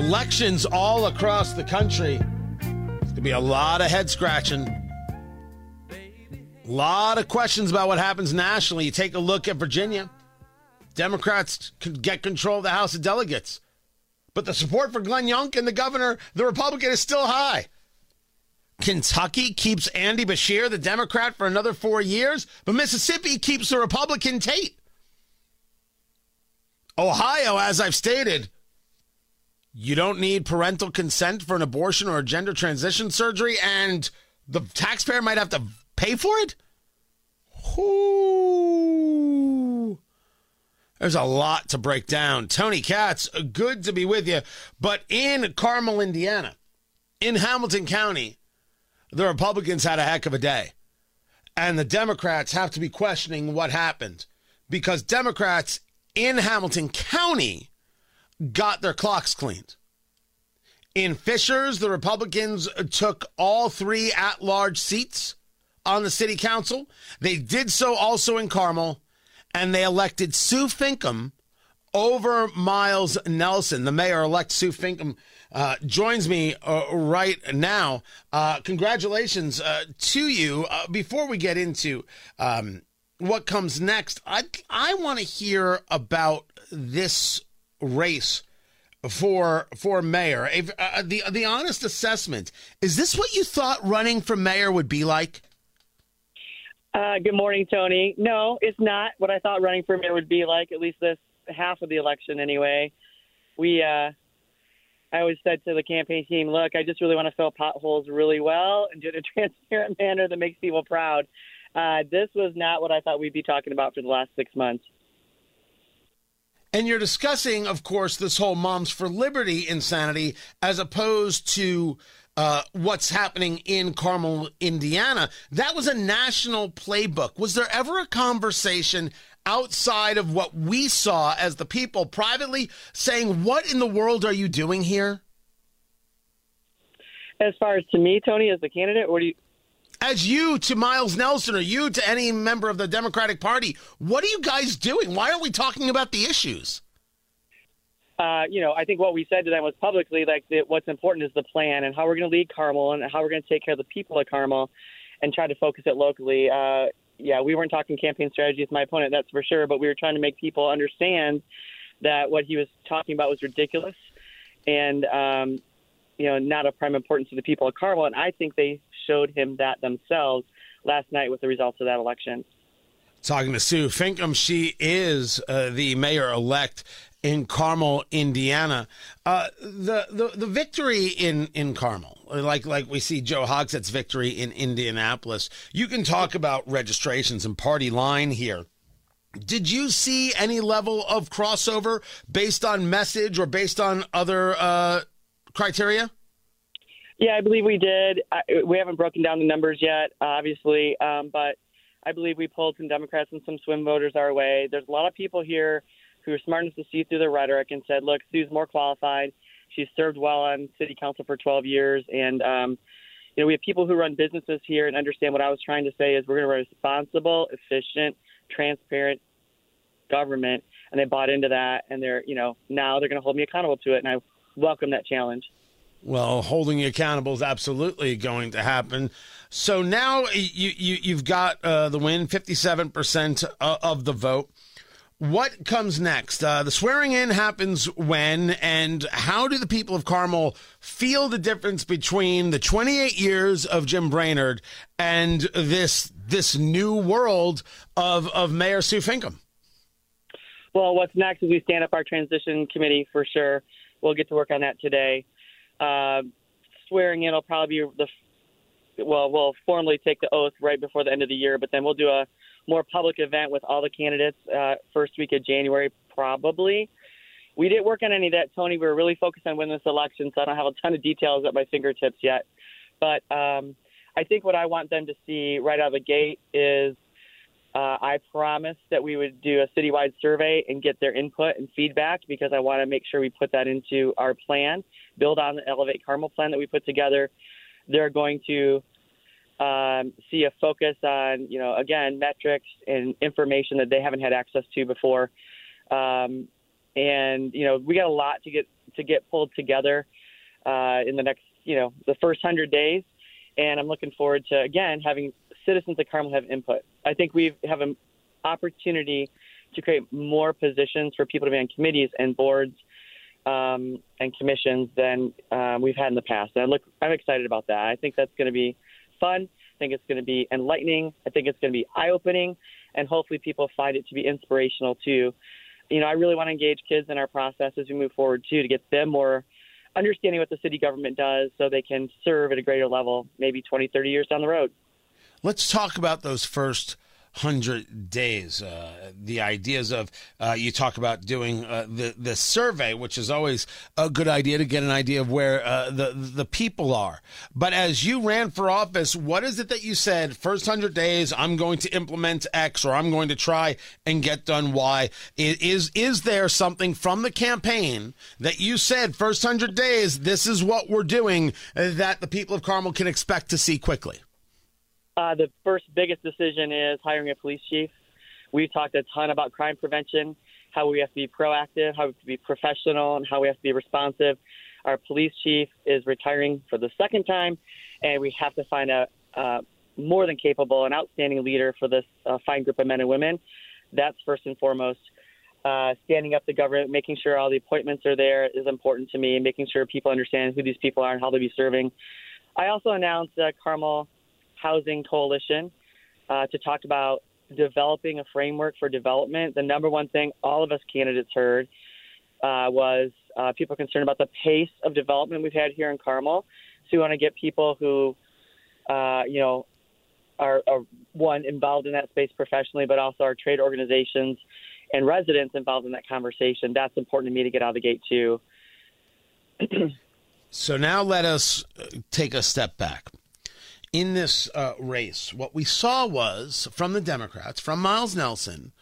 Elections all across the country. There's going to be a lot of head scratching. A lot of questions about what happens nationally. You take a look at Virginia. Democrats could get control of the House of Delegates. But the support for Glenn Youngkin, the governor, the Republican, is still high. Kentucky keeps Andy Beshear, the Democrat, for another four years, but Mississippi keeps the Republican Tate. Ohio, as I've stated, you don't need parental consent for an abortion or a gender transition surgery, and the taxpayer might have to pay for it? Ooh. There's a lot to break down. Tony Katz, good to be with you. But in Carmel, Indiana, in Hamilton County, the Republicans had a heck of a day. And the Democrats have to be questioning what happened because Democrats in Hamilton County got their clocks cleaned. In Fishers, the Republicans took all three at large seats on the city council. They did so also in Carmel, and they elected Sue Finkam over Miles Nelson. The mayor elect Sue Finkam uh, joins me uh, right now. Uh, congratulations uh, to you. Uh, before we get into um, what comes next, I I want to hear about this race for for mayor. If, uh, the the honest assessment is this what you thought running for mayor would be like? Uh, good morning, Tony. No, it's not what I thought running for mayor would be like. At least this half of the election, anyway. We, uh, I always said to the campaign team, "Look, I just really want to fill potholes really well and do it in a transparent manner that makes people proud." Uh, this was not what I thought we'd be talking about for the last six months. And you're discussing, of course, this whole Moms for Liberty insanity as opposed to uh, what's happening in Carmel, Indiana. That was a national playbook. Was there ever a conversation outside of what we saw as the people privately saying, What in the world are you doing here? As far as to me, Tony, as the candidate, what do you? As you to Miles Nelson or you to any member of the Democratic Party, what are you guys doing? Why aren't we talking about the issues? Uh, you know, I think what we said to them was publicly like that what's important is the plan and how we're going to lead Carmel and how we're going to take care of the people of Carmel and try to focus it locally. Uh, yeah, we weren't talking campaign strategy with my opponent, that's for sure, but we were trying to make people understand that what he was talking about was ridiculous and, um, you know, not of prime importance to the people of Carmel. And I think they showed him that themselves last night with the results of that election. Talking to Sue Finkam, she is uh, the mayor elect in Carmel, Indiana. Uh, the, the the victory in in Carmel, like like we see Joe Hogsett's victory in Indianapolis. You can talk about registrations and party line here. Did you see any level of crossover based on message or based on other uh, criteria? Yeah, I believe we did. I, we haven't broken down the numbers yet, obviously, um, but I believe we pulled some Democrats and some swing voters our way. There's a lot of people here who were smart enough to see through the rhetoric and said, "Look, Sue's more qualified. She's served well on city council for 12 years, and um, you know we have people who run businesses here and understand what I was trying to say is we're going to run a responsible, efficient, transparent government, and they bought into that, and they're you know now they're going to hold me accountable to it, and I welcome that challenge." Well, holding you accountable is absolutely going to happen. So now you, you you've got uh, the win, fifty-seven percent of the vote. What comes next? Uh, the swearing in happens when, and how do the people of Carmel feel the difference between the 28 years of Jim Brainard and this this new world of of Mayor Sue Finkam? Well, what's next is we stand up our transition committee for sure. We'll get to work on that today. Uh, swearing in will probably be the well, we'll formally take the oath right before the end of the year, but then we'll do a more public event with all the candidates uh, first week of January, probably. We didn't work on any of that, Tony. We were really focused on winning this election, so I don't have a ton of details at my fingertips yet. But um, I think what I want them to see right out of the gate is uh, I promised that we would do a citywide survey and get their input and feedback because I want to make sure we put that into our plan, build on the Elevate Carmel plan that we put together. They're going to um, see a focus on, you know, again, metrics and information that they haven't had access to before. Um, and you know, we got a lot to get to get pulled together uh, in the next, you know, the first hundred days. And I'm looking forward to again having citizens of Carmel have input. I think we have an opportunity to create more positions for people to be on committees and boards um, and commissions than um, we've had in the past. And I look, I'm excited about that. I think that's going to be fun. I think it's going to be enlightening. I think it's going to be eye-opening, and hopefully people find it to be inspirational too. You know, I really want to engage kids in our process as we move forward too, to get them more understanding what the city government does, so they can serve at a greater level, maybe 20, 30 years down the road. Let's talk about those first hundred days. Uh, the ideas of uh, you talk about doing uh, the the survey, which is always a good idea to get an idea of where uh, the the people are. But as you ran for office, what is it that you said? First hundred days, I'm going to implement X, or I'm going to try and get done Y. Is is there something from the campaign that you said first hundred days? This is what we're doing uh, that the people of Carmel can expect to see quickly. Uh, the first biggest decision is hiring a police chief. We've talked a ton about crime prevention, how we have to be proactive, how we have to be professional, and how we have to be responsive. Our police chief is retiring for the second time, and we have to find a uh, more than capable and outstanding leader for this uh, fine group of men and women. That's first and foremost. Uh, standing up the government, making sure all the appointments are there is important to me, making sure people understand who these people are and how they'll be serving. I also announced uh, Carmel Housing Coalition uh, to talk about developing a framework for development. The number one thing all of us candidates heard uh, was uh, people concerned about the pace of development we've had here in Carmel. So we want to get people who, uh, you know, are, are one involved in that space professionally, but also our trade organizations and residents involved in that conversation. That's important to me to get out of the gate too. so now let us take a step back in this uh, race, what we saw was from the Democrats, from Miles Nelson,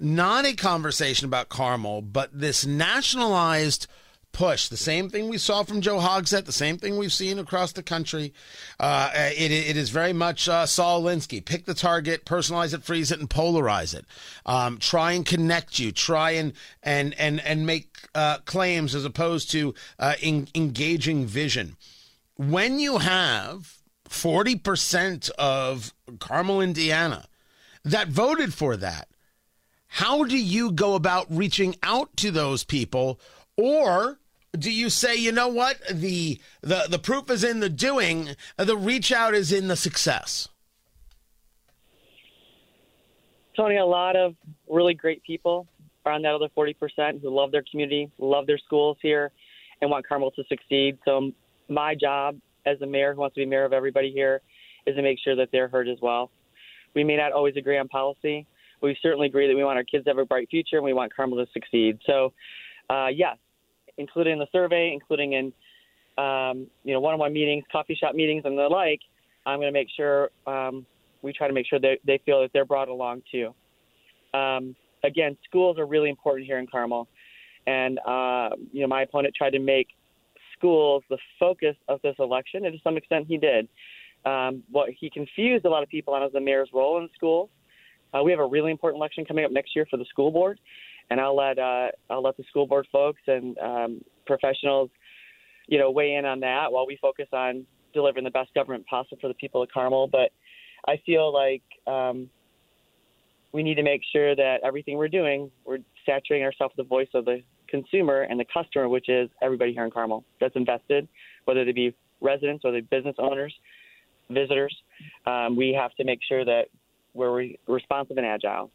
not a conversation about Carmel, but this nationalized push. The same thing we saw from Joe Hogsett, the same thing we've seen across the country. Uh, it, it is very much uh, Saul Alinsky. Pick the target, personalize it, freeze it, and polarize it. Um, try and connect you. Try and and and and make uh, claims as opposed to uh, in, engaging vision. When you have 40% of Carmel, Indiana that voted for that. How do you go about reaching out to those people? Or do you say, you know what, the the, the proof is in the doing, the reach out is in the success? Tony, a lot of really great people are on that other 40% who love their community, love their schools here, and want Carmel to succeed. So my job as a mayor who wants to be mayor of everybody here is to make sure that they're heard as well. We may not always agree on policy, but we certainly agree that we want our kids to have a bright future and we want Carmel to succeed. So, uh, yes, including in the survey, including in um, you know one-on-one meetings, coffee shop meetings, and the like, I'm going to make sure um, we try to make sure that they feel that they're brought along too. Um, again, schools are really important here in Carmel, and uh, you know my opponent tried to make schools the focus of this election, and to some extent he did. Um, what he confused a lot of people on is the mayor's role in schools. Uh, we have a really important election coming up next year for the school board, and I'll let uh, I'll let the school board folks and um, professionals, you know, weigh in on that while we focus on delivering the best government possible for the people of Carmel. But I feel like um, we need to make sure that everything we're doing, we're saturating ourselves with the voice of the consumer and the customer, which is everybody here in Carmel that's invested, whether they be residents or they business owners, visitors. Um, we have to make sure that we're re- responsive and agile.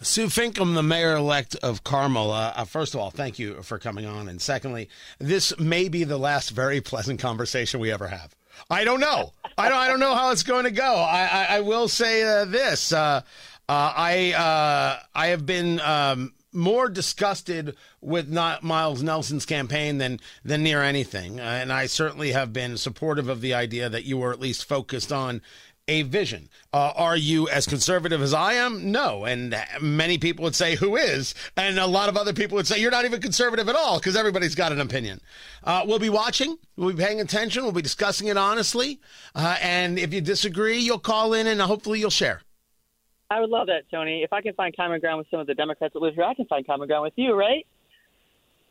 Sue Finkam, the mayor elect of Carmel, uh, uh, first of all, thank you for coming on. And secondly, this may be the last very pleasant conversation we ever have. I don't know. I don't. I don't know how it's going to go. I, I, I will say uh, this. Uh, uh, I uh, I have been um, more disgusted with not Miles Nelson's campaign than than near anything, uh, and I certainly have been supportive of the idea that you were at least focused on a vision. Uh, are you as conservative as I am? No. And many people would say, who is? And a lot of other people would say, you're not even conservative at all because everybody's got an opinion. Uh, we'll be watching. We'll be paying attention. We'll be discussing it honestly. Uh, and if you disagree, you'll call in and hopefully you'll share. I would love that, Tony. If I can find common ground with some of the Democrats that live here, I can find common ground with you, right?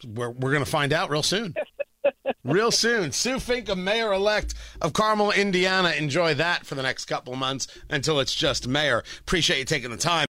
We're, we're going to find out real soon. real soon. Sue Finkam, mayor elect of Carmel, Indiana. Enjoy that for the next couple months until it's just mayor. Appreciate you taking the time.